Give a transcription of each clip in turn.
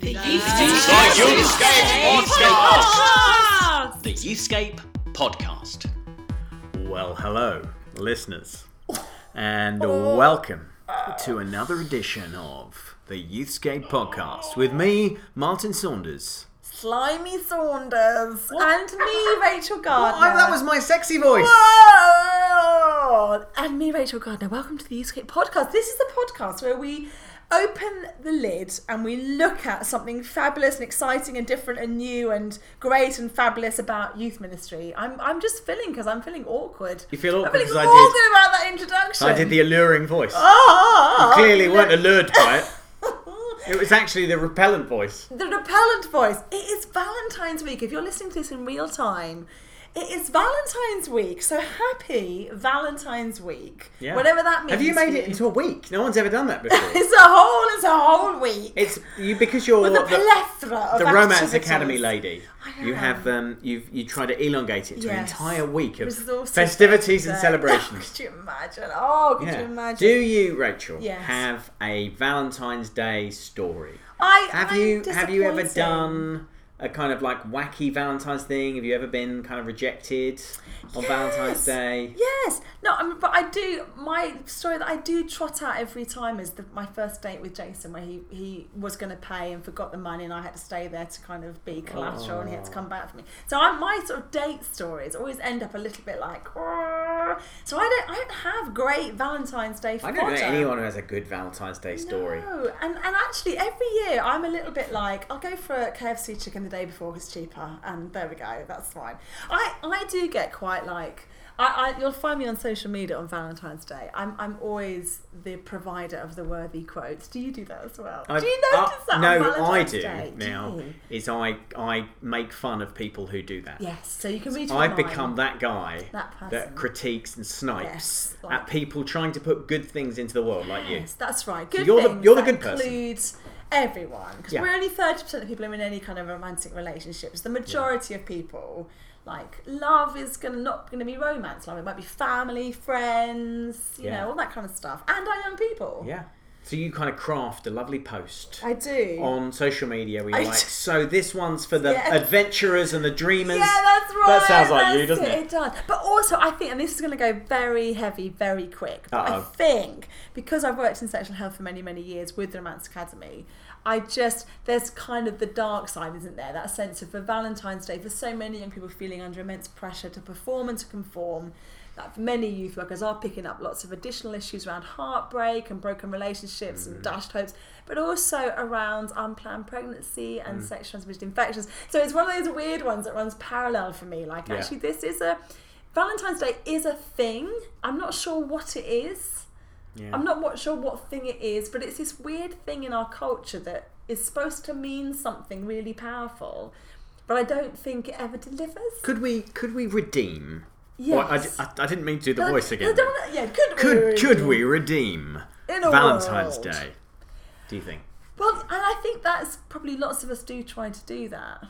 The Youthscape Podcast. The Youthscape Podcast. Well, hello, listeners, and oh. welcome to another edition of the Youthscape Podcast with me, Martin Saunders. Slimy Saunders and me, Rachel oh, Gardner. Oh, that was my sexy voice. Whoa! And me, Rachel Gardner. Welcome to the Youthscape Podcast. This is the podcast where we open the lid and we look at something fabulous and exciting and different and new and great and fabulous about youth ministry. I'm, I'm just feeling because I'm feeling awkward. You feel awkward I did- about that introduction. I did the alluring voice. Oh, Clearly weren't allured by it. It was actually the repellent voice. The repellent voice. It is Valentine's week. If you're listening to this in real time, it is Valentine's week. So happy Valentine's week. Yeah. Whatever that means. Have you made it into a week? No one's ever done that before. It's a whole. It's a whole week. It's you because you're with a the, plethora of the Romance. Academy lady. I You have um, you've you try to elongate it to an entire week of Resources festivities and celebrations. could you imagine? Oh, could Yeah. you imagine? Do you, Rachel, Yes. have a Valentine's Day story? I Have I'm you have you ever done a kind of like wacky Valentine's thing? Have you ever been kind of rejected on Valentine's Day? Yes. No, I mean, but I do. My story that I do trot out every time is the, my first date with Jason, where he, he was going to pay and forgot the money, and I had to stay there to kind of be collateral, and he had to come back for me. So I, my sort of date stories always end up a little bit like. "Arr." So I don't I don't have great Valentine's Day. I don't know anyone who has a good Valentine's Day story. No, and and actually every year I'm a little bit like I'll go for a KFC chicken the day before it's cheaper, and there we go, that's fine. I I do get quite like. I, I, you'll find me on social media on Valentine's Day. I'm, I'm always the provider of the worthy quotes. Do you do that as well? I- do you uh, notice that? on No, I do Day? Now. you? Is I I make fun of people who do that. Yes, so you can read. I've become that guy That that critiques and snipes Yes, like- at people trying to put good things into the world, like you. Yes, that's right. Good you're the- things you're the good person. Everyone because Yeah. we're only thirty percent of people are in any kind of romantic relationships. The majority of people, like love, is gonna not gonna be romance. Love it might be family, friends, you Yeah. know, all that kind of stuff, and our young people. Yeah. So you kind of craft a lovely post I do. on social media where you're I like, do. so this one's for the Yeah. adventurers and the dreamers. yeah, that's right. That sounds like you, doesn't it? It does. But also, I think, and this is going to go very heavy, very quick. But I think because I've worked in sexual health for many, many years with the Romance Academy, I just there's kind of the dark side, isn't there? That sense of for Valentine's Day, for so many young people feeling under immense pressure to perform and to conform. That many youth workers are picking up lots of additional issues around heartbreak and broken relationships Mm. and dashed hopes, but also around unplanned pregnancy Mm. and sexually transmitted infections. So it's one of those weird ones that runs parallel for me. Like, Yeah. actually, this is a Valentine's Day is a thing. I'm not sure what it is. Yeah. I'm not what- sure what thing it is, but it's this weird thing in our culture that is supposed to mean something really powerful, but I don't think it ever delivers. Could we could we redeem? Yes. Well, I, I, I didn't mean to do the voice no, again. don't- yeah, could we? Could could we redeem In a Valentine's world. Day? Do you think? Well, and I think that's probably lots of us do try to do that.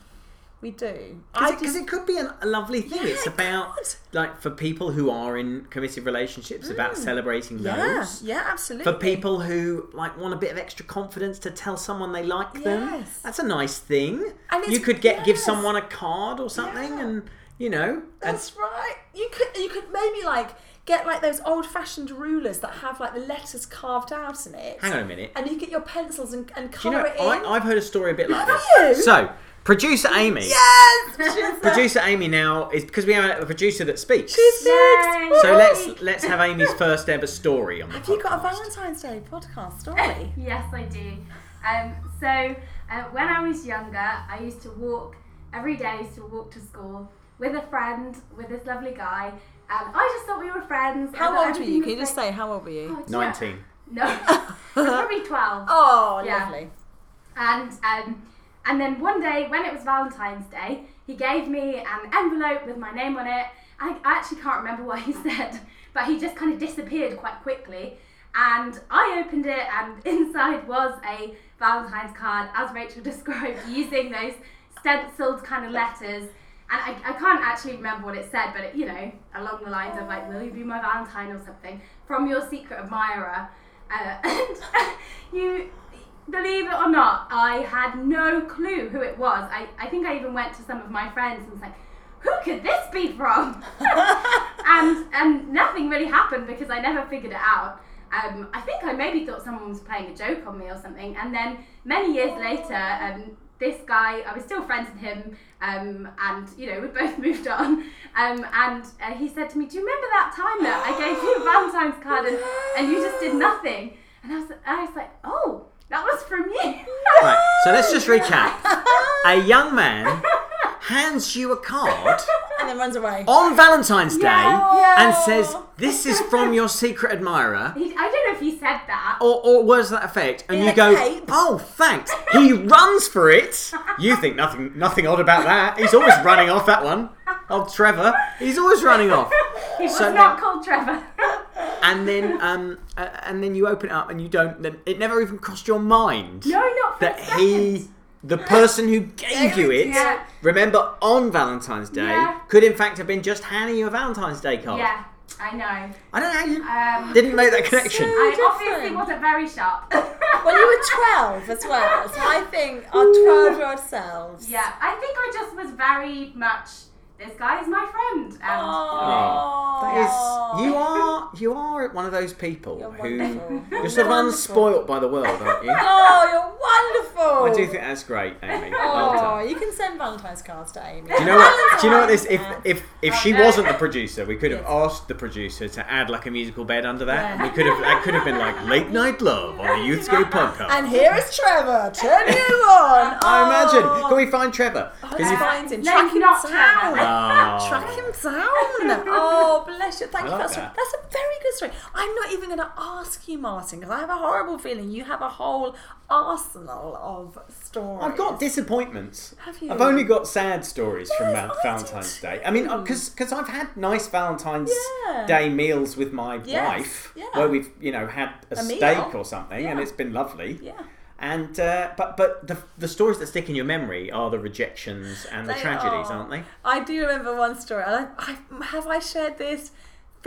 We do. Because just- it, could be an, a lovely thing. Yeah, it's about could. like for people who are in committed relationships, about celebrating Mm. yeah, those. yeah, absolutely. For people who like want a bit of extra confidence to tell someone they like them, Yes. that's a nice thing. You could get give someone a card or something, Yeah. and you know, and That's right. You could you could maybe like get like those old fashioned rulers that have like the letters carved out in it. hang on a minute. And you get your pencils and, and Do you colour know, it in. I, I've heard a story a bit like Have this. you? So, producer Amy, yes, producer. producer Amy now is because we have a producer that speaks. She speaks. Yay. so Woo! let's let's have Amy's first ever story on the Have you got a. Valentine's Day podcast story? Yes, I do. Um, so uh, when I was younger, I used to walk every day. I used to walk to school with a friend, with this lovely guy, and I just thought we were friends. How old were you? Can you just like- say how old were you? Oh, do you know- Nineteen. No, I was probably twelve. Oh, Yeah. lovely. And um, and then one day when it was Valentine's Day, he gave me an envelope with my name on it. I, I actually can't remember what he said, but he just kind of disappeared quite quickly. And I opened it, and inside was a Valentine's card, as Rachel described, using those stenciled kind of letters. And I, I can't actually remember what it said, but it, you know, along the lines of like, "Will you be my Valentine?" or something from your secret admirer. Uh, and you believe it or not, I had no clue who it was. I, I think I even went to some of my friends and was like, who could this be from? and and nothing really happened because I never figured it out. Um, I think I maybe thought someone was playing a joke on me or something. And then many years later, um, this guy, I was still friends with him, um, and you know we both moved on. Um, and uh, he said to me, "Do you remember that time that I gave you a Valentine's card and, and you just did nothing?" And I was, I was like, "Oh, that was from you." Right, so let's just recap. A young man hands you a card and then runs away. on Valentine's Day Yeah. and says, This is from your secret admirer. He, I don't know if he said that. Or, or words to that effect, and In you a go, cape. "Oh, thanks." He runs for it. You think nothing, nothing odd about that. He's always running off that one. Old Trevor, he's always running off. He was So not then- called Trevor. And then, um, uh, and then you open it up, and you don't. Then it never even crossed your mind no, not for that a he, second. The person who gave you it, Yeah. remember on Valentine's Day, Yeah. could in fact have been just handing you a Valentine's Day card. Yeah, I know. I don't know how you Um, didn't make that connection. so- I different. obviously wasn't very sharp. Well, you were 12 as well, so I think our 12 year old selves. yeah, I think I just was very much. This guy is my friend, and Oh, That is, you are you are one of those people You're who wonderful. you're sort of Wonderful. unspoilt by the world, aren't you? Oh, you're wonderful. I do think that's great, Amy. Oh, done. you can send Valentine's cards to Amy. Do you know what? Do you know what this? If if if Oh, she no. wasn't the producer, we could have Yes. asked the producer to add like a musical bed under that. and We could have that could have been like late night love on the Youthscape podcast. And here is Trevor, turn you on. I imagine. Can we find Trevor? Can let's you? find him. Track him down. Trevor. Oh. Track him down. Oh, bless you. Thank I you for like that story. That's a very good story. I'm not even going to ask you, Martin, because I have a horrible feeling you have a whole arsenal of stories. I've got disappointments. Have you? I've only got sad stories from Val- Valentine's did Day. I mean, uh, too. because I've had nice Valentine's Yeah. Day meals with my Yes, wife, yeah. where we've you know had a, A meal. steak or something, and it's been lovely. Yeah. And uh, but but the the stories that stick in your memory are the rejections and the They tragedies, are. aren't they? I do remember one story. I, I, have I shared this?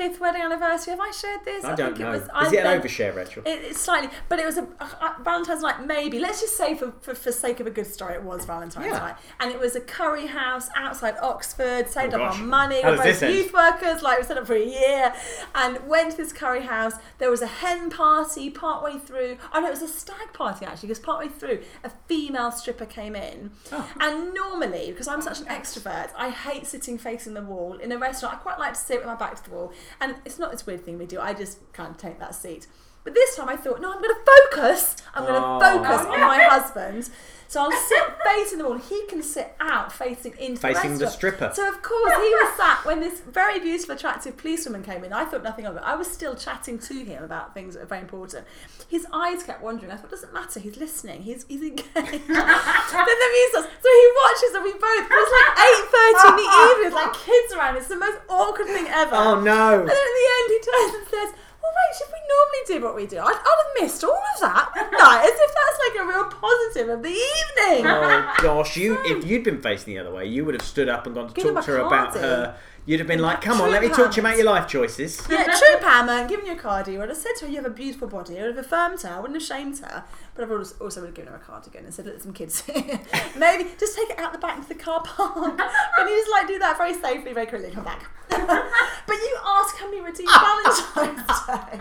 Fifth wedding anniversary. Have I shared this? I don't think know. It was, Is I it an overshare, Rachel? It, it's slightly, but it was a uh, Valentine's night. Maybe let's just say for, for for sake of a good story, it was Valentine's Yeah. night, and it was a curry house outside Oxford. Saved Oh, up gosh. our money. How this both youth workers. Like we set up for a year, and went to this curry house. There was a hen party partway through. Oh no, it was a stag party actually, because partway through a female stripper came in, Oh. and normally because I'm such an extrovert, I hate sitting facing the wall in a restaurant. I quite like to sit with my back to the wall, and it's not this weird thing we do. I just can't take that seat. But this time I thought, no, I'm going to focus. I'm going to Oh. focus on my husband. So I'll sit facing the wall. He can sit out facing into Facing the the stripper. So of course he was sat when this very beautiful, attractive policewoman came in. I thought nothing of it. I was still chatting to him about things that are very important. His eyes kept wandering. I thought, doesn't matter. He's listening. He's he's engaged. then the music. So he watches and we both. It was like eight thirty in the evening. With like kids around. It's the most awkward thing ever. Oh no! And then at the end, he turns and says, "Well, wait, should we normally do what we do? I'd, I'd have missed all of that, wouldn't I? As if that's like a real positive of the evening." Oh gosh, you if you'd been facing the other way, you would have stood up and gone to Give him talk a to her about her. You'd have been like, "Come on, True let me talk to you about your life choices." Yeah, true, Pam. I'm giving you a cardi. I would have said to her, "You have a beautiful body." I would have affirmed her. I wouldn't have shamed her. But I would have also would have given her a cardigan and said, "Let some kids here. Maybe just take it out the back of the car park. Can you just like do that very safely, very quickly, come back?" but you ask, "Can we redeem Valentine's Day?"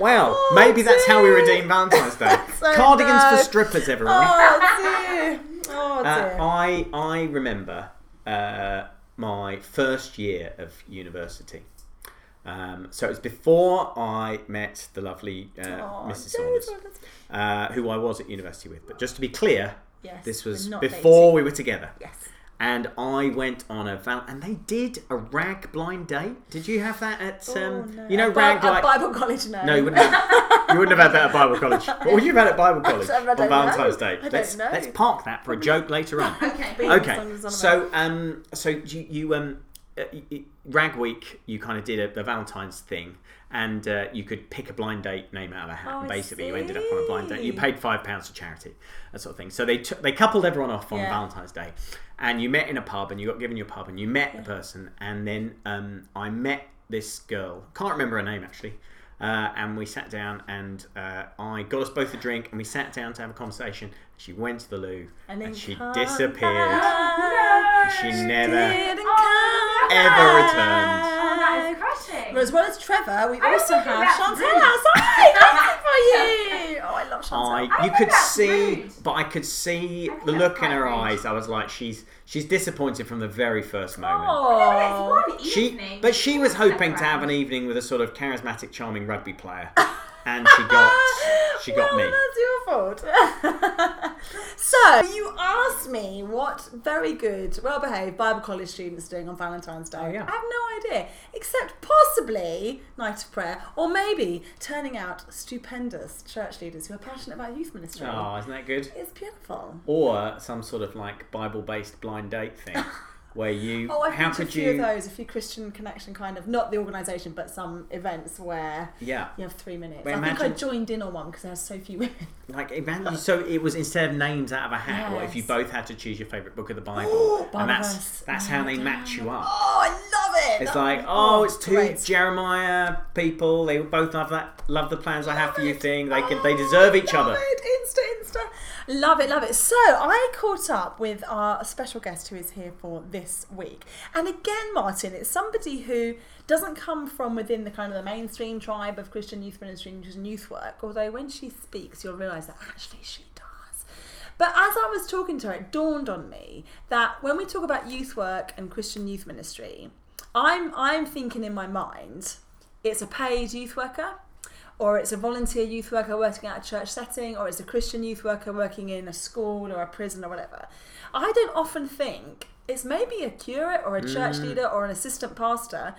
Wow, Oh, maybe that's how we redeem Valentine's Day. So Cardigans for strippers, everyone. Oh dear. Oh Uh, dear. I I remember uh, my first year of university. Um, so it was before I met the lovely uh, Oh, Mrs. Saunders, uh, who I was at university with. But just to be clear, Yes, this was before dating. we were together. Yes. And I went on a val- and they did a rag blind date. Did you have that at um, Oh, no. you know At Bi- rag at like Bible college. No. no, you wouldn't have, you wouldn't have had that at Bible college. What would you have had at Bible college I don't on know. Valentine's Day? I don't let's know. let's park that for a joke later on. Okay. Okay, Saunders on a so um, so you, you um, uh, y- y- Rag Week, you kind of did a, a Valentine's thing, and uh, you could pick a blind date name out of a hat. Oh, and I basically, you ended up on a blind date. You paid five pounds to charity, that sort of thing. So they t- they coupled everyone off on Yeah. Valentine's Day, and you met in a pub, and you got given your pub, and you met the person, and then um, I met this girl. Can't remember her name actually. Uh, and we sat down, and uh, I got us both a drink, and we sat down to have a conversation. She went to the loo, And then she disappeared. back. She never Didn't Oh, come ever back. returned. Oh, that is crushing. As well as Trevor, we I also have that's Chantal rude. outside. That's you. Oh, I love Chantal. I, I you could see, rude. but I could see I the look in her rude. eyes. I was like, she's she's disappointed from the very first moment. Oh. It's one She, but she was hoping to have an evening with a sort of charismatic, charming rugby player, and she got she got well, me. That's your fault. so you asked me what very good, well-behaved Bible college students doing on Valentine's Day. Oh, yeah. I have no idea, except possibly night of prayer, or maybe turning out stupendous church leaders who are passionate about youth ministry. Oh, isn't that good? It's beautiful. Or some sort of like Bible-based blind date thing, where you Oh, I've how could few you of those, a few Christian connection kind of, not the organisation, but some events where yeah you have three minutes. Well, I think I joined in on one because there's so few women. like imagine so it was instead of names out of a hat. What if you both had to choose your favorite book of the Bible? Oh, and that's that's Oh, how they match you up. Oh, I love it. It's That- like, oh, oh, it's two great. Jeremiah people. They both love that, love the plans I have for you thing. They can, they Oh, deserve each love other. It. Insta, insta. Love it, love it. So I caught up with our special guest who is here for this week, and again, Martin, it's somebody who doesn't come from within the kind of the mainstream tribe of Christian youth ministry and youth work. Although when she speaks, you'll realise that actually she does. But as I was talking to her, it dawned on me that when we talk about youth work and Christian youth ministry, I'm I'm thinking in my mind, it's a paid youth worker, or it's a volunteer youth worker working at a church setting, or it's a Christian youth worker working in a school or a prison or whatever. I don't often think it's maybe a curate or a church mm. leader or an assistant pastor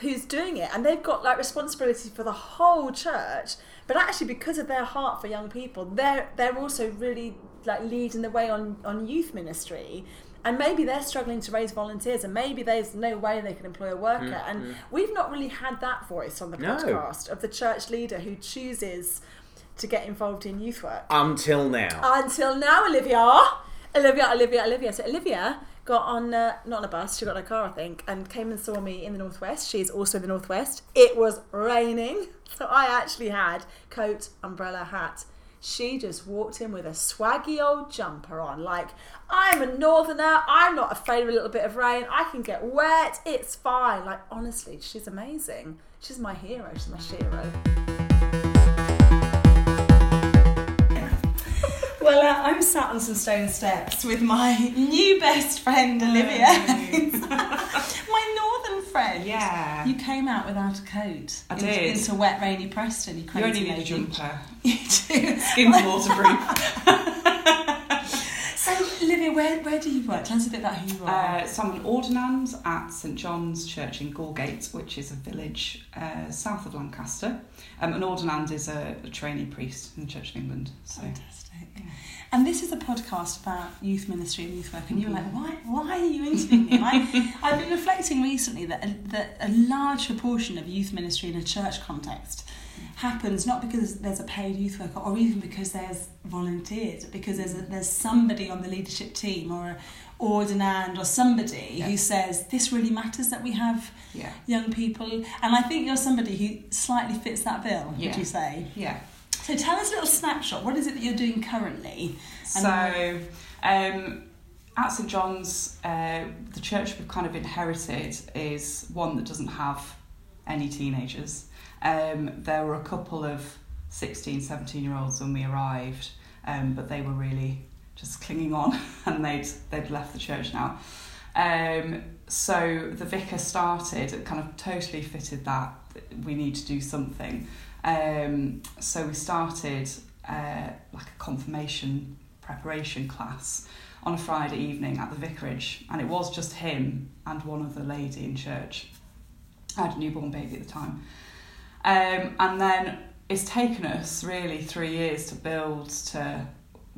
who's doing it and they've got like responsibility for the whole church but actually because of their heart for young people they're they're also really like leading the way on on youth ministry and maybe they're struggling to raise volunteers and maybe there's no way they can employ a worker and we've not really had that voice on the No. podcast of the church leader who chooses to get involved in youth work Until now. until now, Olivia. Olivia, Olivia, Olivia. So Olivia got on, uh, not on a bus, she got in a car, I think, and came and saw me in the Northwest. She's also in the Northwest. It was raining, so I actually had coat, umbrella, hat. She just walked in with a swaggy old jumper on, like, I'm a northerner, I'm not afraid of a little bit of rain, I can get wet, it's fine. Like, honestly, she's amazing. She's my hero, she's my hero. Well, uh, I'm sat on some stone steps with my new best friend Olivia, my northern friend. Yeah. You came out without a coat. I into, did. Into wet, rainy Preston. You You crazy only need a lady. jumper. You do. Skin's waterproof. So, Olivia, where, where do you work? Tell us a bit about who you are. Uh, so I'm an ordinand at St John's Church in Galgate, which is a village uh, south of Lancaster. Um, an ordinand is a, a trainee priest in the Church of England. So Fantastic. And this is a podcast about youth ministry and youth work, and you're like, why, why are you interviewing me? I, I've been reflecting recently that a, that a large proportion of youth ministry in a church context happens not because there's a paid youth worker or even because there's volunteers, but because there's a, there's somebody on the leadership team or a ordinand or somebody Yeah. who says this really matters that we have yeah, young people. And I think you're somebody who slightly fits that bill. Yeah. Would you say? yeah. So tell us a little snapshot. What is it that you're doing currently? And So, um, at St John's, uh, the church we've kind of inherited is one that doesn't have any teenagers. Um, there were a couple of 16, 17 year olds when we arrived, um, but they were really just clinging on and they'd, they'd left the church now. Um, so the vicar started, it kind of totally fitted that we need to do something. Um, so we started uh, like a confirmation preparation class on a Friday evening at the vicarage, and it was just him and one other lady in church. I had a newborn baby at the time. Um, and then it's taken us really three years to build to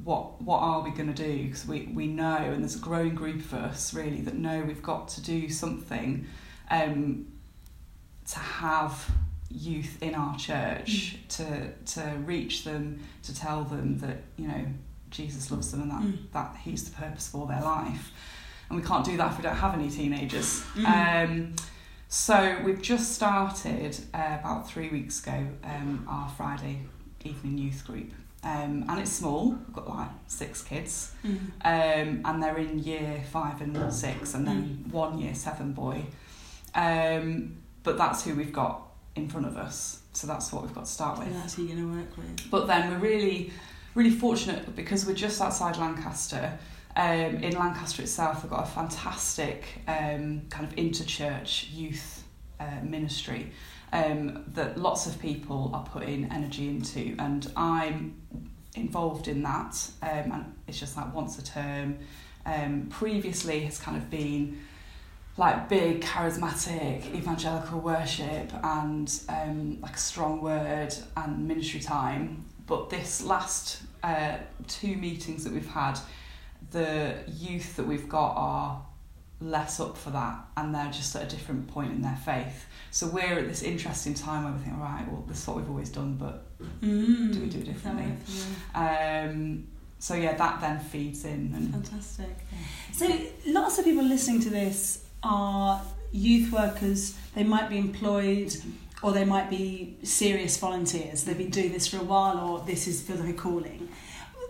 what what are we going to do because we, we know and there's a growing group of us really that know we've got to do something um, to have youth in our church to to reach them to tell them that you know Jesus loves them and that Mm. that he's the purpose for their life and we can't do that if we don't have any teenagers Mm. um, So we've just started uh, about three weeks ago um, our Friday evening youth group. Um, and it's small, we've got like six kids, Mm. um, and they're in year five and six, and then one year seven boy. Um, but that's who we've got in front of us, so that's what we've got to start with. And that's who you're going to work with. But then we're really, really fortunate because we're just outside Lancaster. Um, in Lancaster itself, we've got a fantastic um, kind of interchurch youth uh, ministry um, that lots of people are putting energy into, and I'm involved in that. Um, and it's just like once a term. Um, previously, has kind of been like big charismatic evangelical worship and um, like a strong word and ministry time. But this last uh, two meetings that we've had, the youth that we've got are less up for that and they're just at a different point in their faith. So we're at this interesting time where we think, right, well, this is what we've always done, but Mm. do we do it differently? Um, so yeah, that then feeds in. And Fantastic. So, lots of people listening to this are youth workers. They might be employed or they might be serious volunteers. They've been doing this for a while or this is like a calling.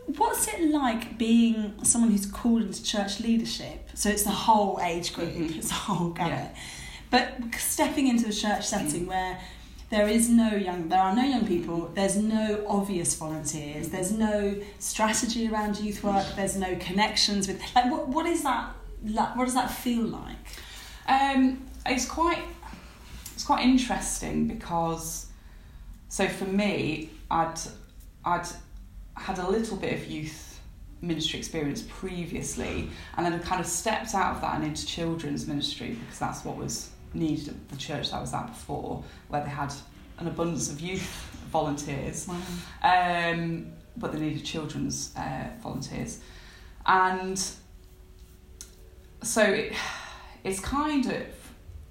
What's it like being someone who's called into church leadership? So, it's the whole age group, Mhm. it's the whole gamut. Yeah. But stepping into a church setting where there is no young there are no young people there's no obvious volunteers there's no strategy around youth work there's no connections with like what, what is that like what does that feel like Um, it's quite it's quite interesting because so for me, I'd I'd had a little bit of youth ministry experience previously, and then I kind of stepped out of that and into children's ministry because that's what was needed at the church that I was at before, where they had an abundance of youth volunteers wow. um, but they needed children's uh, volunteers. And so it, it's kind of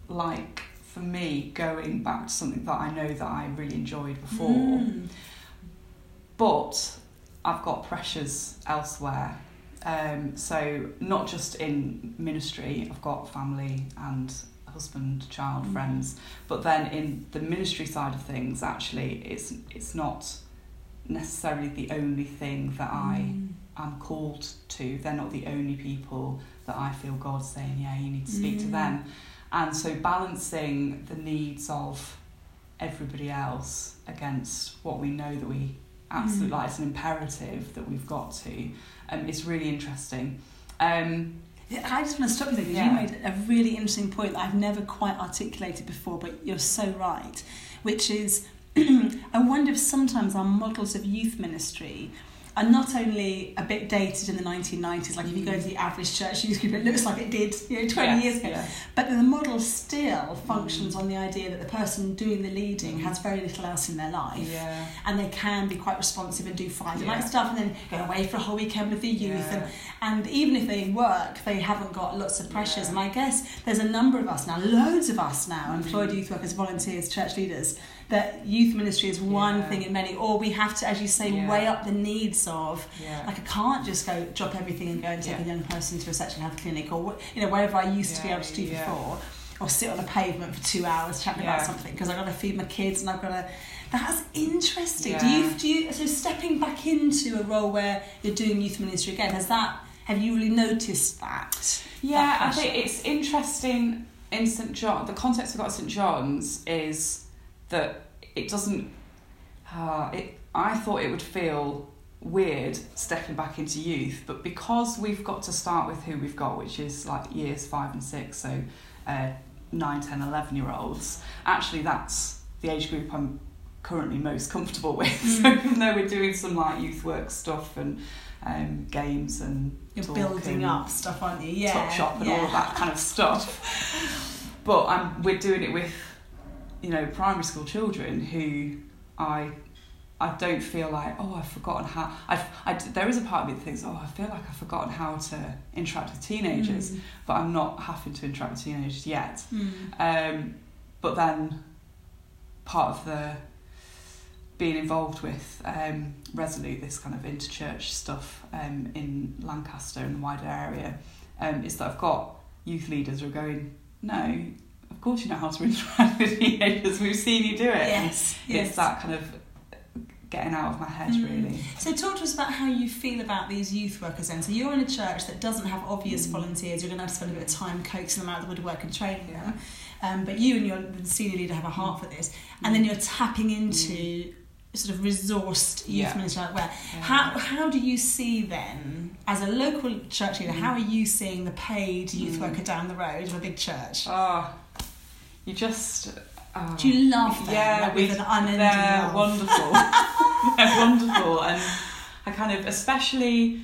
like, for me, going back to something that I know that I really enjoyed before, Mm. but I've got pressures elsewhere. Um, so not just in ministry, I've got family and husband, child, Mm. friends, but then in the ministry side of things, actually, it's it's not necessarily the only thing that I Mm. am called to. They're not the only people that I feel God saying, yeah, you need to speak to Mm. them. And so balancing the needs of everybody else against what we know that we absolutely Mm. like, it's an imperative that we've got to, um, is really interesting. Um, I just want to stop you there because Yeah. you made a really interesting point that I've never quite articulated before, but you're so right, which is I wonder if sometimes our models of youth ministry are not only a bit dated in the 1990s, like if you go to the average church youth group, it looks like it did you know, 20 yeah, years ago. yeah. But the model still functions on the idea that the person doing the leading mm. has very little else in their life Yeah. and they can be quite responsive and do Friday night Yeah. stuff and then go away for a whole weekend with the youth. And, and even if they work, they haven't got lots of pressures. And I guess there's a number of us now, loads of us now, employed mm. youth workers, volunteers, church leaders, that youth ministry is one Yeah. thing in many, or we have to, as you say, Yeah. weigh up the needs of. Yeah. Like I can't just go drop everything and go and take a young person to a sexual health clinic or you know wherever I used to be able to do before, or sit on a pavement for two hours chatting about something because I've got to feed my kids and I've got to. That's interesting. Do you do you so stepping back into a role where you're doing youth ministry again? Has that have you really noticed that? Yeah, that I think it's interesting in St John. The context we've got at St John's is that it doesn't. Uh, it. I thought it would feel weird stepping back into youth, but because we've got to start with who we've got, which is like years five and six, so uh, 9, 10, 11 year olds, actually that's the age group I'm currently most comfortable with. So even though we're doing some like youth work stuff and um, games and You're building and up stuff, aren't you? Yeah. top shop and yeah. all of that kind of stuff. But I'm, we're doing it with, you know, primary school children who I I don't feel like oh I've forgotten how I've, I there is a part of me that thinks oh I feel like I've forgotten how to interact with teenagers, Mm. but I'm not having to interact with teenagers yet. Mm. Um, but then part of the being involved with um, Resolute, this kind of interchurch stuff um, in Lancaster and the wider area, um, is that I've got youth leaders who are going, no, of course you know how to interact with teenagers. We've seen you do it. Yes, yes. It's that kind of getting out of my head, Mm. really. So talk to us about how you feel about these youth workers then. So you're in a church that doesn't have obvious Mm. volunteers. You're going to have to spend a bit of time coaxing them out of the woodwork and training them. Um, but you and your senior leader have a heart for this, and then you're tapping into sort of resourced youth Yeah. ministry like where. Yeah. How how do you see then, as a local church leader, how are you seeing the paid youth Mm. worker down the road of a big church? Oh, you just. Oh. Do you love them? Yeah, like, we, with an unending they're love? wonderful. they're wonderful, and I kind of, especially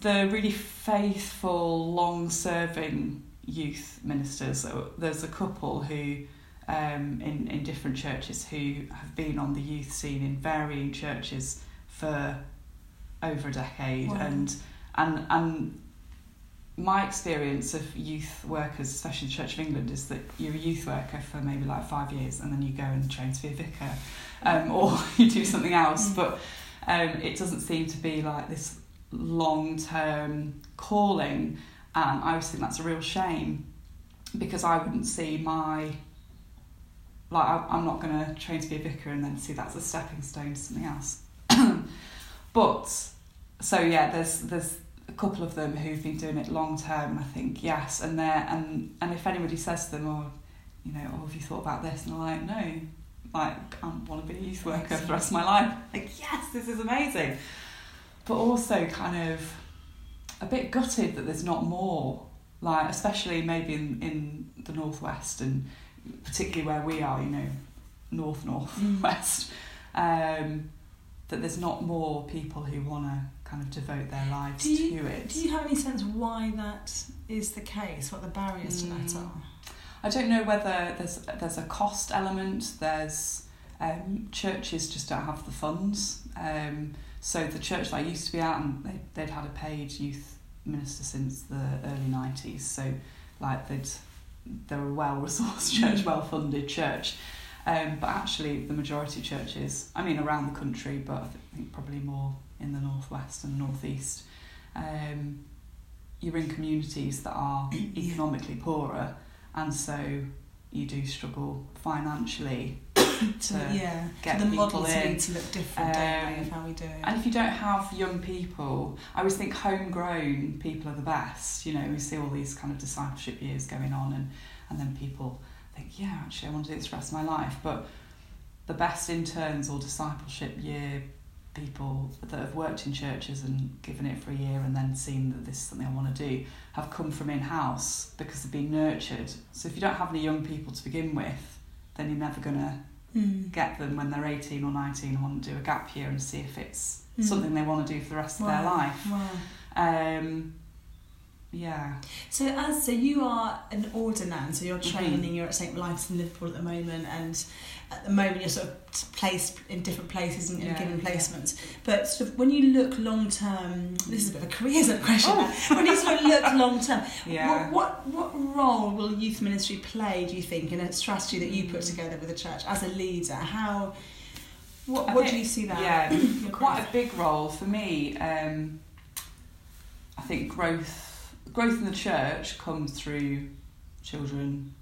the really faithful, long-serving youth ministers. So there's a couple who, um, in in different churches, who have been on the youth scene in varying churches for over a decade, Wow. and and and my experience of youth workers, especially the Church of England, is that you're a youth worker for maybe like five years and then you go and train to be a vicar um, or you do something else. Mm. But um, it doesn't seem to be like this long term calling. And I always think that's a real shame because I wouldn't see my. Like, I, I'm not going to train to be a vicar and then see that's a stepping stone to something else. but, so yeah, there's there's couple of them who've been doing it long term, and I think yes, and they're and and if anybody says to them, or you know, oh, have you thought about this? And they're like, no, like I want to be a youth worker for the rest of my life. Like, yes, this is amazing, but also kind of a bit gutted that there's not more. Like, especially maybe in in the northwest and particularly where we are, you know, north northwest. Um, that there's not more people who want to kind of devote their lives Do you- to it. Do you have any sense why that is the case? What the barriers to that Mm. are? I don't know whether there's there's a cost element. There's um, churches just don't have the funds. Um, so the church that I used to be at, and they, they'd had a paid youth minister since the early nineties. So like they'd they're a well resourced church, well funded church. Um, but actually, the majority of churches, I mean, around the country, but I think probably more in the northwest and northeast, um, you're in communities that are economically poorer, and so you do struggle financially. To, yeah, get the people models in. need to look different, Um, of how we do it. And if you don't have young people, I always think homegrown people are the best. You know, we see all these kind of discipleship years going on, and, and then people think, yeah, actually, I want to do this for the rest of my life. But the best interns or discipleship year people that have worked in churches and given it for a year and then seen that this is something I want to do have come from in house because they've been nurtured. So if you don't have any young people to begin with, then you're never going to Mm. get them when they're 18 or 19 and want to do a gap year and see if it's Mm. something they want to do for the rest of their life. Wow. Um, yeah. So as so you are an ordinand, so you're Mhm. training. You're at St Life's in Liverpool at the moment, and at the moment you're sort of placed in different places and, Yeah, given yeah. placements. But sort of when you look long term, this is a bit of a careers question. Oh. when you sort of look long term, Yeah. what, what what role will youth ministry play? Do you think in a strategy that you put Mm. together with the church as a leader? How what I what think- do you see that? Yeah, quite a big role for me. Um, I think growth growth in the church comes through children,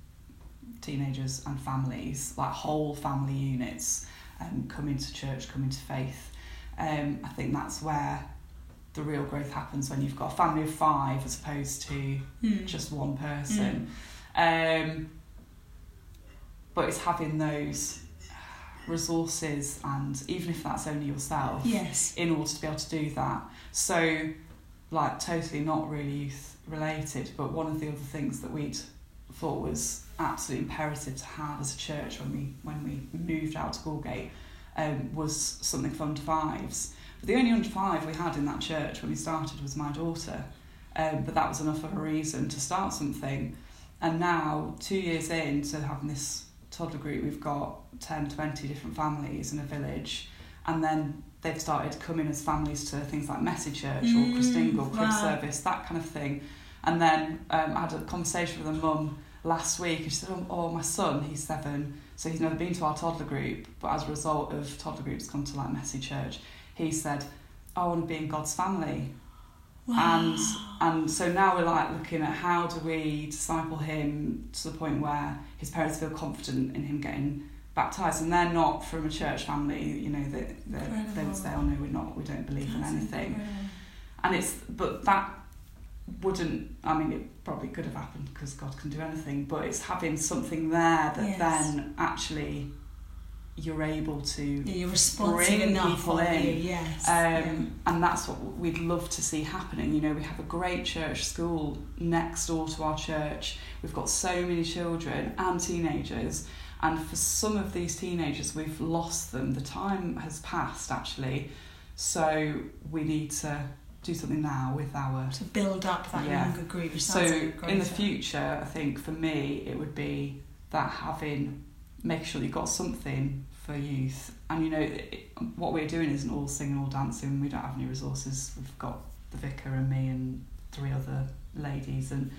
teenagers, and families, like whole family units, um, coming to church, coming to faith. Um, I think that's where the real growth happens when you've got a family of five as opposed to Mm. just one person. Um, but it's having those resources, and even if that's only yourself, yes. in order to be able to do that. So, like, totally not really youth related, but one of the other things that we'd thought was absolutely imperative to have as a church when we when we moved out to Galgate um, was something for under fives. But the only under five we had in that church when we started was my daughter, um, but that was enough of a reason to start something. And now, two years into having this toddler group, we've got 10, 20 different families in a village, and then they've started coming as families to things like Messy Church or Mm, Christingle, Crib wow. Service, that kind of thing. And then um, I had a conversation with a mum last week, and she said, oh, oh, my son, he's seven, so he's never been to our toddler group, but as a result of toddler groups come to like Messy Church, he said, I want to be in God's family. and and so now we're like looking at how do we disciple him to the point where his parents feel confident in him getting baptized and they're not from a church family you know that they, they, they would say oh no we're not we don't believe in anything incredible. and it's but that wouldn't i mean it probably could have happened because god can do anything but it's having something there that Yes. then actually you're able to Yeah, you're bring enough, people in. Yes. um, yeah. and that's what we'd love to see happening. You know, we have a great church school next door to our church. We've got so many children and teenagers, and for some of these teenagers, we've lost them. The time has passed, actually, so we need to do something now with our. to build up that Yeah. younger group. So like in the future, I think for me, it would be that having make sure that you've got something for youth. And you know, it, what we're doing isn't all singing, all dancing. We don't have any resources. We've got the vicar and me and three other ladies, and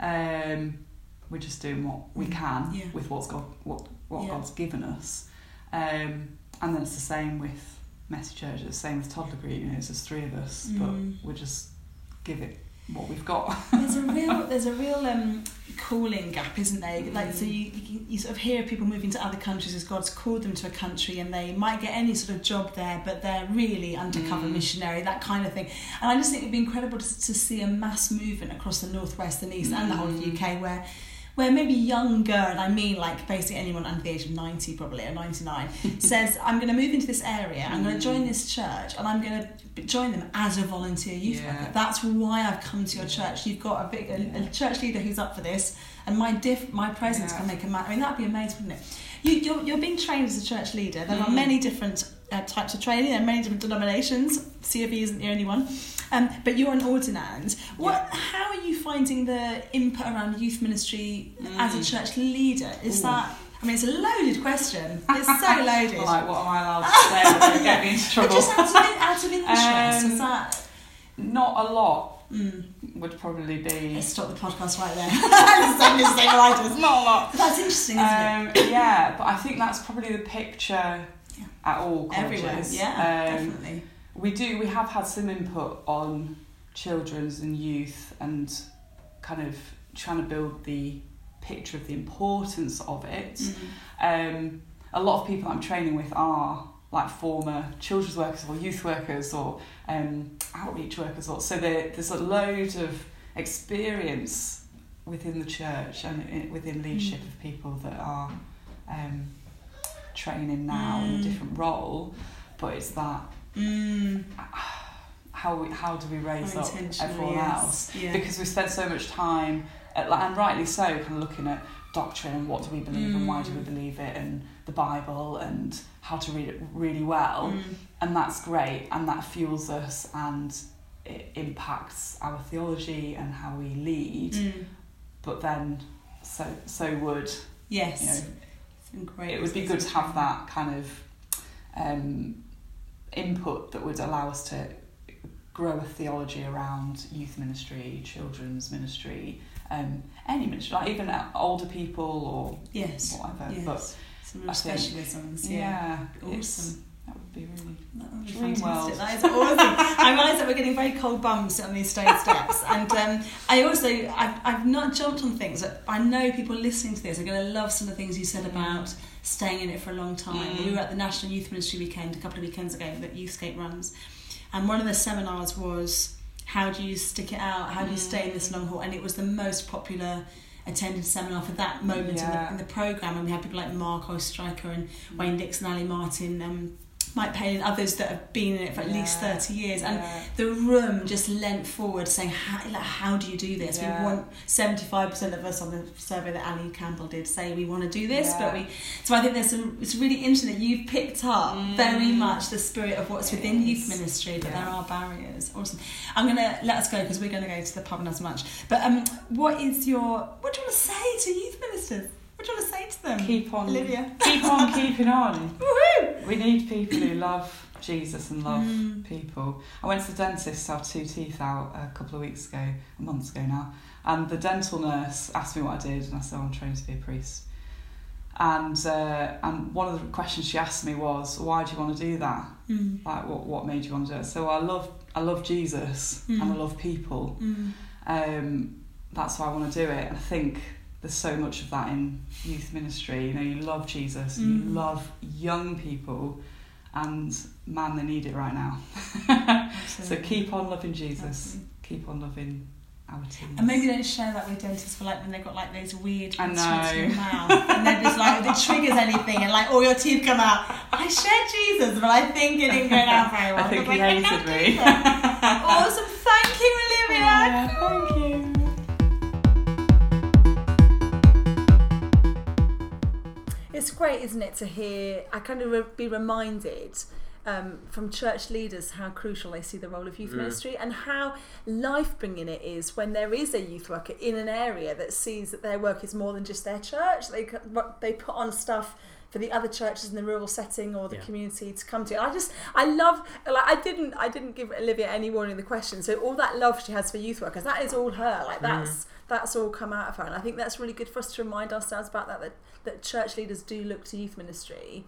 um, we're just doing what we can Mm, Yeah. with what's God, what what Yeah. God's given us. Um, and then it's the same with Messy Church. It's the same with Toddler Group. You know, it's just three of us, Mm. but we just give it what we've got. there's a real there's a real um, calling gap, isn't there? Like so you, you you sort of hear people moving to other countries as God's called them to a country and they might get any sort of job there, but they're really undercover Mm. missionary, that kind of thing. And I just think it'd be incredible to, to see a mass movement across the northwest and east and the whole of the Mm. UK where where maybe younger, and I mean like basically anyone under the age of 90 probably, or 99, says, I'm going to move into this area, I'm going to join mm. this church, and I'm going to join them as a volunteer youth Yeah. worker. That's why I've come to your church. You've got a, big, a, a church leader who's up for this, and my diff, my presence Yeah. can make a matter. I mean, that'd be amazing, wouldn't it? You, you're, you're being trained as a church leader. There are Mm. many different uh, types of training and many different denominations. CofE isn't the only one. Um, but you're an ordinand. What? How are you finding the input around youth ministry as a Mm. church leader? Is Ooh. that? I mean, it's a loaded question. It's so loaded. like, what am I allowed to say? To get me into But trouble. just out of, out of interest, Um, is that? Not a lot Mm. Would probably be. Let's stop the podcast right there. Same mistake writers. Not a lot. But that's interesting, isn't it? Um, yeah, but I think that's probably the picture Yeah. at all colleges. Everywhere. Yeah, Um, definitely. We do. We have had some input on children's and youth, and kind of trying to build the picture of the importance of it. Mm. Um, a lot of people I'm training with are like former children's workers or youth workers or um, outreach workers. Or, so there, there's a load of experience within the church and i- within leadership of people that are um, training now in a Mm. different role. But it's that Mm. how we, how do we raise up everyone yes. else? Yeah. Because we spend so much time, at, and rightly so, kind of looking at doctrine and what do we believe and why do we Mm. believe it and the Bible and how to read it really well. Mm. And that's great and that fuels us and it impacts our theology and how we lead. Mm. But then so so would Yes. you know it would be good to have that kind of um, input that would allow us to grow a theology around youth ministry, children's ministry, um, any ministry, like even older people or Yes. whatever. Yes. But Specialisms. yeah, Yeah. Awesome. that would be really. That would be fantastic. world. That is awesome. I realise that we're getting very cold bums on these stone steps, and um, I also I've, I've not jumped on things. That I know people listening to this are going to love some of the things you said about staying in it for a long time. Mm. We were at the National Youth Ministry Weekend a couple of weekends ago that Youthscape runs, and one of the seminars was how do you stick it out? How do you stay in this long haul? And it was the most popular attended a seminar for that moment in, the, in the program, and we had people like Mark Oestreicher and Wayne Dixon, Ali Martin, um, Mike Payne, and others that have been in it for at least 30 years. And Yeah. the room just leant forward saying, how, like, how do you do this? Yeah. We want 75% of us on the survey that Ali Campbell did say we want to do this, Yeah. but we. So I think there's some. It's really interesting that you've picked up very much the spirit of what's within youth ministry, but Yeah. there are barriers. Awesome. I'm gonna let us go because we're gonna go to the pub and some lunch. But um, what is your? What do you want to say to youth ministers? What do you want to say to them? Keep on, Olivia. keep on keeping on. Woohoo! We need people who love Jesus and love Mm. people. I went to the dentist to have two teeth out a couple of weeks ago, a month ago now, and the dental nurse asked me what I did, and I said, oh, I'm training to be a priest. And uh, and one of the questions she asked me was, why do you want to do that? Mm. Like, what what made you want to do it? So I love I love Jesus and I love people. Um, that's why I want to do it. And I think there's so much of that in youth ministry. You know, you love Jesus, and you mm. love young people, and man, they need it right now. so keep on loving Jesus. Keep on loving our teens. And maybe don't share that with dentists for like when they've got like those weird I know. mouth, and then just like it triggers anything, and like all your teeth come out. I shared Jesus, but I think it didn't go down very well. I think he like, hated me. awesome, thank you, Olivia. Yeah, oh, thank you. It's great, isn't it, to hear, I kind of re- be reminded um, from church leaders how crucial they see the role of youth ministry and how life bringing it is when there is a youth worker in an area that sees that their work is more than just their church. They, they put on stuff for the other churches in the rural setting or the Yeah. community to come to. I just, I love, like, I didn't, I didn't give Olivia any warning in the question. So all that love she has for youth workers, that is all her. Like that's that's all come out of her, and I think that's really good for us to remind ourselves about that. That, that church leaders do look to youth ministry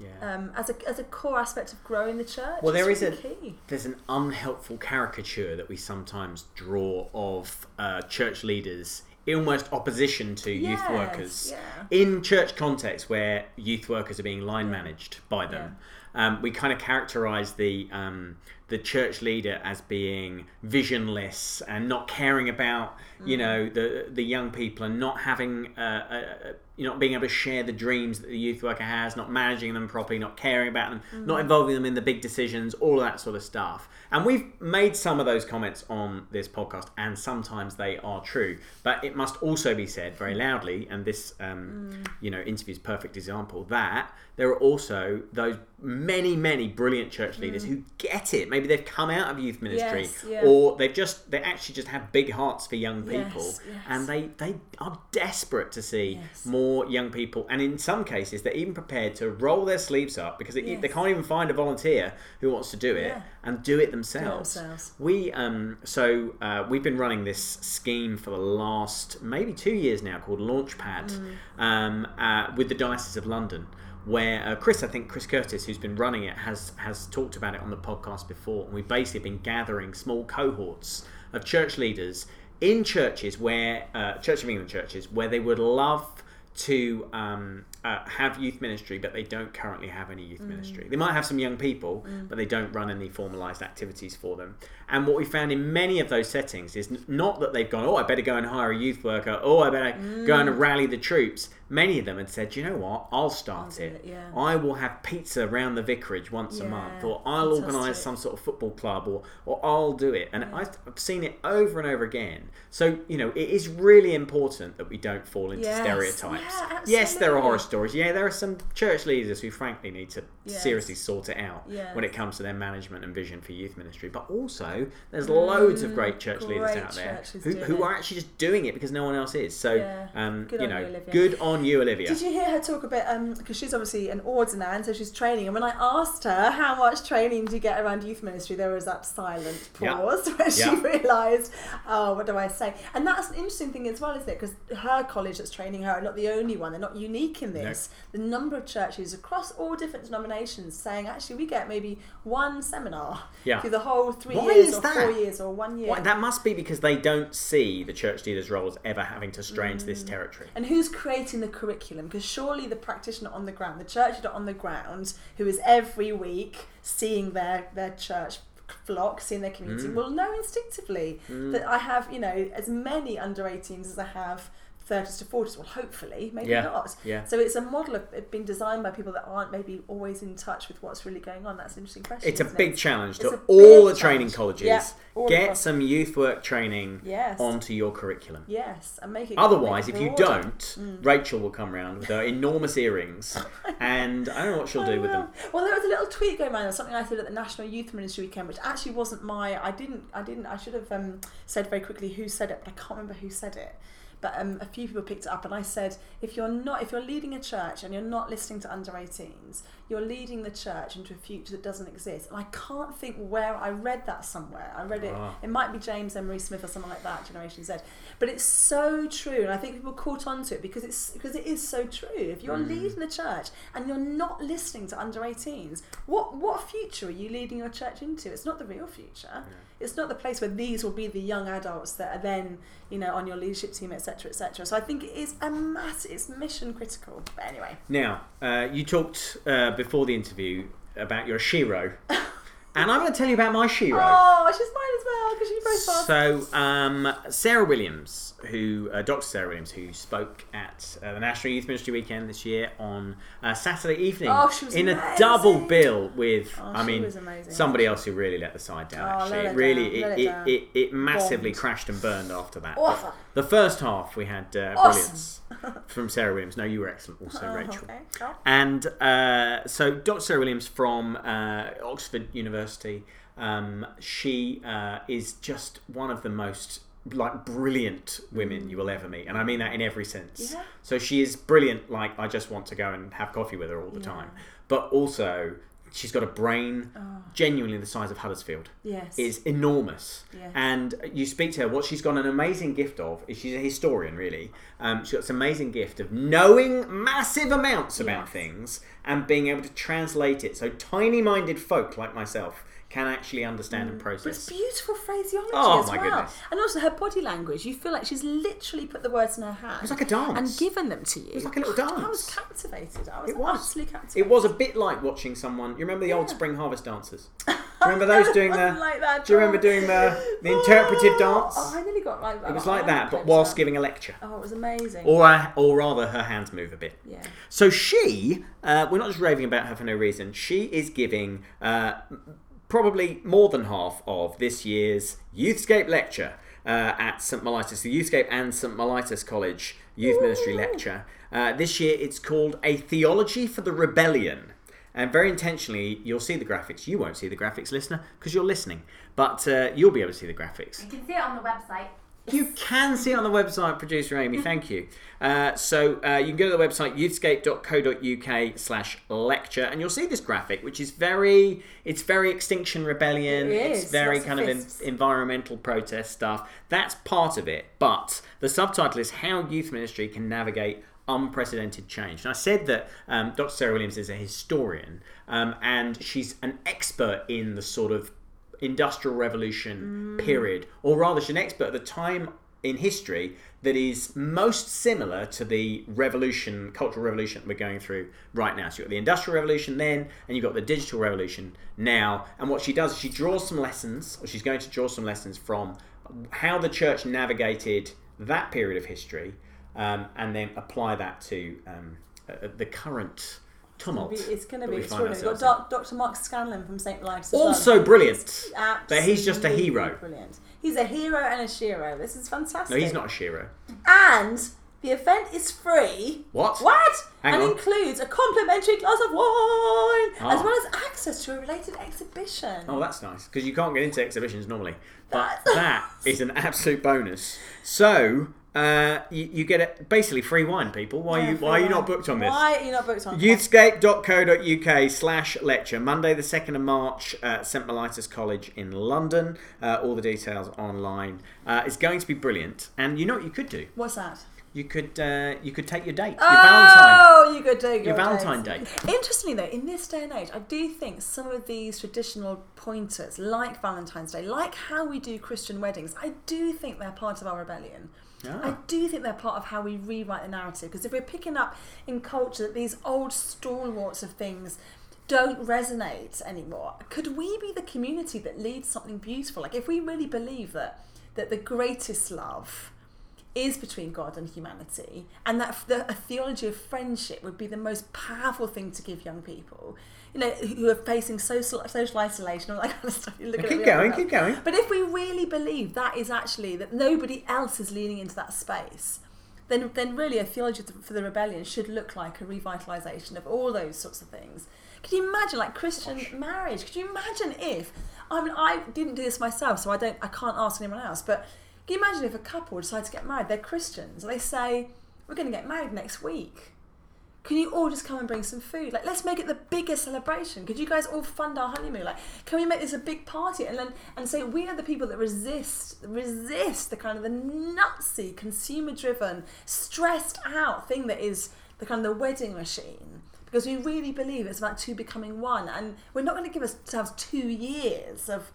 Yeah. um, as a as a core aspect of growing the church. Well, there is really a- key. There's an unhelpful caricature that we sometimes draw of uh, church leaders in almost opposition to youth workers. yeah. In church context where youth workers are being line managed by them, um, we kind of characterize the um, the church leader as being visionless and not caring about Mm. you know the the young people and not having uh, uh, you not being able to share the dreams that the youth worker has, not managing them properly, not caring about them, Mm. not involving them in the big decisions, all of that sort of stuff. And we've made some of those comments on this podcast, and sometimes they are true. But it must also be said very loudly, and this, um, Mm. you know, interview is perfect example that there are also those many, many brilliant church leaders who get it. Maybe they've come out of youth ministry. Yes, yeah. or they've just they actually just have big hearts for young people, yes. and they they are desperate to see Yes. more young people, and in some cases, they're even prepared to roll their sleeves up because they, they can't even find a volunteer who wants to do it Yeah. and do it themselves. themselves. We um so uh, we've been running this scheme for the last maybe two years now called Launchpad Mm. um, uh, with the Diocese of London. Where uh, Chris, I think Chris Curtis, who's been running it, has has talked about it on the podcast before, and we've basically been gathering small cohorts of church leaders in churches where uh, Church of England churches where they would love to um, uh, have youth ministry, but they don't currently have any youth ministry. They might have some young people, but they don't run any formalised activities for them. And what we found in many of those settings is not that they've gone, oh, I better go and hire a youth worker, oh, I better go and mm. rally the troops. Many of them had said, you know what, I'll start do it. it, yeah. I will have pizza around the vicarage once a month, or I'll organise some sort of football club, or, or I'll do it. And I've, I've seen it over and over again. So, you know, it is really important that we don't fall into Yes. stereotypes. Yeah, yes, there are horror stories. Yeah, there are some church leaders who, frankly, need to Yes. seriously sort it out Yes. when it comes to their management and vision for youth ministry. But also, there's loads of great church leaders Mm, out there who, who are actually just doing it because no one else is. So, Yeah. um, Good you know, you, good on you, Olivia. Did you hear her talk a bit? Because she's obviously an ordinand, and so she's training. And when I asked her how much training do you get around youth ministry, there was that silent pause where she realised, oh, what do I say? And that's an interesting thing as well, isn't it? Because her college that's training her are not the only one. They're not unique in this. The number of churches across all different denominations saying, actually, we get maybe one seminar Yeah. through the whole three Why years is or that? four years or one year. Well, that must be because they don't see the church leaders' role as ever having to stray into Mm. this territory. And who's creating the curriculum? Because surely the practitioner on the ground, the church leader on the ground, who is every week seeing their, their church flock, seeing their Mm. community, will know instinctively that I have, you know, as many under 18s as I have 30s to 40s. Well, hopefully, maybe Yeah, not. yeah. So it's a model of it being designed by people that aren't maybe always in touch with what's really going on. That's an interesting question. It's a big it? challenge It's to all the training challenge. colleges. Yeah, Get some youth work training Yes. onto your curriculum. Yes, and make it. Otherwise, make if you don't, Mm. Rachel will come round with her enormous earrings, and I don't know what she'll do with them. Well, there was a little tweet going around something I said at the National Youth Ministry Weekend, which actually wasn't my. I didn't. I didn't. I should have um, said very quickly who said it, but I can't remember who said it. But um, a few people picked it up, and I said, if you're not, if you're leading a church and you're not listening to under 18s, you're leading the church into a future that doesn't exist. And I can't think where I read that somewhere. I read it. Ah. It might be James Emery Smith or something like that, Generation Z. But it's so true, and I think people caught on to it because it's because it is so true. If you're leading the church and you're not listening to under 18s, what what future are you leading your church into? It's not the real future. It's not the place where these will be the young adults that are then, you know, on your leadership team, etc., etc. So I think it is a mass it's mission critical. But anyway, Now, uh, you talked uh, before the interview about your shero, and I'm going to tell you about my shero. oh, she's mine as well because you both are. So, um, Sarah Williams, who uh, Dr. Sarah Williams, who spoke at uh, the National Youth Ministry Weekend this year on uh, Saturday evening Oh, she was in a amazing. double bill with, Oh, I she mean, was amazing. somebody else who really let the side down. Oh, actually, let it it really, down, let it, it it, down. it, it massively Bombed. crashed and burned after that. Awful. The first half we had uh, Awesome. brilliance from Sarah Williams. No, you were excellent, also Oh, Rachel. okay, go. And uh, so Dr. Sarah Williams from uh, Oxford University, um, she uh, is just one of the most like brilliant women you will ever meet, and I mean that in every sense. Yeah. So she is brilliant. Like I just want to go and have coffee with her all the Yeah. time. But also, she's got a brain genuinely the size of Huddersfield Yes. is enormous. Yes. And you speak to her, what she's got an amazing gift of is she's a historian, really. Um, she's got this amazing gift of knowing massive amounts about Yes. things and being able to translate it so tiny minded folk like myself can actually understand and But it's beautiful phraseology Oh, as my well. goodness. And also her body language. You feel like she's literally put the words in her hand. It was like a dance. And given them to you. It was like a little dance. I was captivated. I was, It was. absolutely captivated. It was a bit like watching someone. You remember the old Spring Harvest? Do you remember those doing the? Like that do you remember doing the the interpretive dance? Oh, I nearly got like that. It was I like that, but whilst giving a lecture, Oh, it was amazing. or uh, or rather, her hands move a bit. yeah. So she, uh, we're not just raving about her for no reason. She is giving uh, probably more than half of this year's Youthscape lecture uh, at St Mellitus, the Youthscape and St Mellitus College Youth Ministry lecture. Uh, this year, it's called A Theology for the Rebellion. And very intentionally, you'll see the graphics. You won't see the graphics, listener, because you're listening. But uh, you'll be able to see the graphics. You can see it on the website. You can see it on the website, producer Amy. Thank you. Uh, so uh, you can go to the website youthscape.co.uk slash lecture, and you'll see this graphic, which is very, it's very Extinction Rebellion. It it's very lots kind of en- fists. environmental protest stuff. That's part of it, but the subtitle is how youth ministry can navigate unprecedented change. And I said that um, Dr. Sarah Williams is a historian, um, and she's an expert in the sort of industrial revolution period, or rather, she's an expert at the time in history that is most similar to the revolution, cultural revolution we're going through right now. So you've got the industrial revolution then, and you've got the digital revolution now. And what she does is she draws some lessons, or she's going to draw some lessons from how the church navigated that period of history, um, and then apply that to um, uh, the current tumult. It's going to be we find extraordinary. We've got. Dr. Mark Scanlan from St. Lives. Also brilliant, but he's just a hero. Brilliant. He's a hero and a shero. This is fantastic. No, he's not a shero. And the event is free. What? What? Hang and on. includes a complimentary glass of wine, as Ah. well as access to a related exhibition. Oh, that's nice because you can't get into exhibitions normally. But that is an absolute bonus. So uh, you, you get it basically free wine, people. Why Yeah, you why are you not booked on this? Why are you not booked on this? Youthscape.co.uk slash lecture, Monday the 2nd of March at St Mellitus College in London. Uh, all the details online. Uh, it's going to be brilliant. And you know what you could do? What's that? You could uh, you could take your date, your Valentine. Oh, you could take Your your Valentine date. Interestingly, though, in this day and age, I do think some of these traditional pointers, like Valentine's Day, like how we do Christian weddings, I do think they're part of our rebellion. Ah. I do think they're part of how we rewrite the narrative. Because if we're picking up in culture that these old stalwarts of things don't resonate anymore, could we be the community that leads something beautiful? Like if we really believe that that the greatest love is between God and humanity, and that the, a theology of friendship would be the most powerful thing to give young people. You know, who are facing social social isolation, all that kind of stuff. You look Keep going, keep going. But if we really believe that is actually that nobody else is leaning into that space, then then really a theology for the rebellion should look like a revitalization of all those sorts of things. Could you imagine like Christian marriage? Could you imagine if I mean I didn't do this myself, so I don't I can't ask anyone else, but Can you imagine if a couple decide to get married? They're Christians. They say, "We're going to get married next week." Can you all just come and bring some food? Like, let's make it the biggest celebration. Could you guys all fund our honeymoon? Like, can we make this a big party and then and say we are the people that resist resist the kind of the nutsy, consumer-driven, stressed out thing that is the kind of the wedding machine because we really believe it's about two becoming one, and we're not going to give ourselves two years of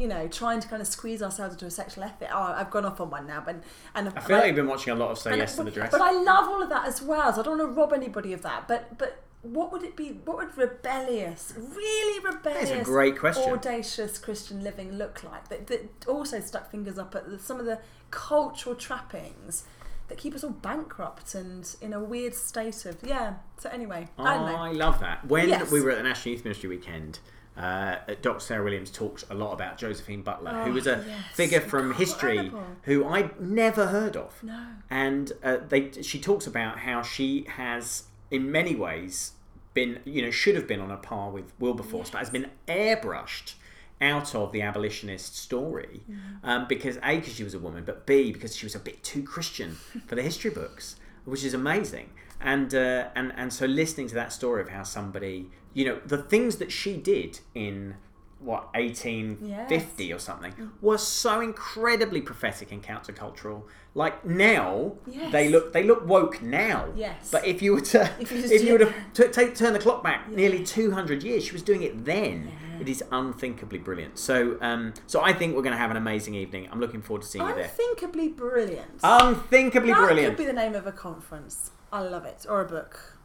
you know, trying to kind of squeeze ourselves into a sexual ethic. Oh, I've gone off on one now, but and I feel like you've been watching a lot of Say Yes to the Dress. But I love all of that as well. So I don't want to rob anybody of that. But but what would it be? What would rebellious, really rebellious, a great question. audacious Christian living look like? That, that also stuck fingers up at the, some of the cultural trappings that keep us all bankrupt and in a weird state of yeah. So anyway, I don't know. I love that. When Yes. we were at the National Youth Ministry weekend, uh, Dr. Sarah Williams talks a lot about Josephine Butler, who was a Oh, yes. figure from history who I'd never heard of. No. And uh, they, she talks about how she has, in many ways, been, you know, should have been on a par with Wilberforce, but has been airbrushed out of the abolitionist story Mm. um, because A, because she was a woman, but B, because she was a bit too Christian for the history books, which is amazing. And, uh, and, and so listening to that story of how somebody, you know, the things that she did in what 1850 or something was so incredibly prophetic and countercultural like now Yes. they look they look woke now Yes. but if you were to If if you you, just were to t- take turn the clock back nearly 200 years she was doing it then it is unthinkably brilliant so um so i think we're going to have an amazing evening i'm looking forward to seeing you there Unthinkably brilliant. unthinkably brilliant. that brilliant could be the name of a conference. I love it, or a book,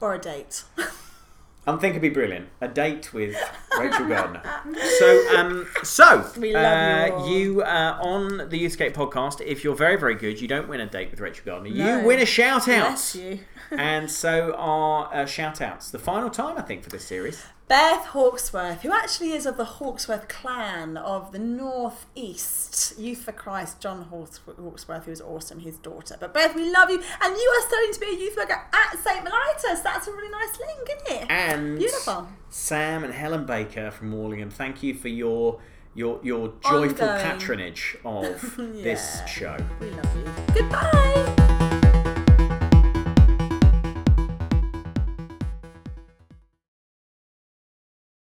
or a date. I think it'd be brilliant. A date with Rachel Gardner. So, um, so We love uh, you you uh, on the Youthscape podcast. If you're very, very good, you don't win a date with Rachel Gardner. No. You win a shout out. Bless you. and so are uh, shout outs. The final time, I think, for this series. Beth Hawksworth, who actually is of the Hawksworth clan of the North East, Youth for Christ, John Hawks- Hawksworth, who's awesome, his daughter. But Beth, we love you, and you are starting to be a youth worker at St. Mellitus. That's a really nice link, isn't it? And Beautiful. Sam and Helen Baker from Wallingham. Thank you for your your your joyful Ongoing. patronage of this show. We love you. Goodbye.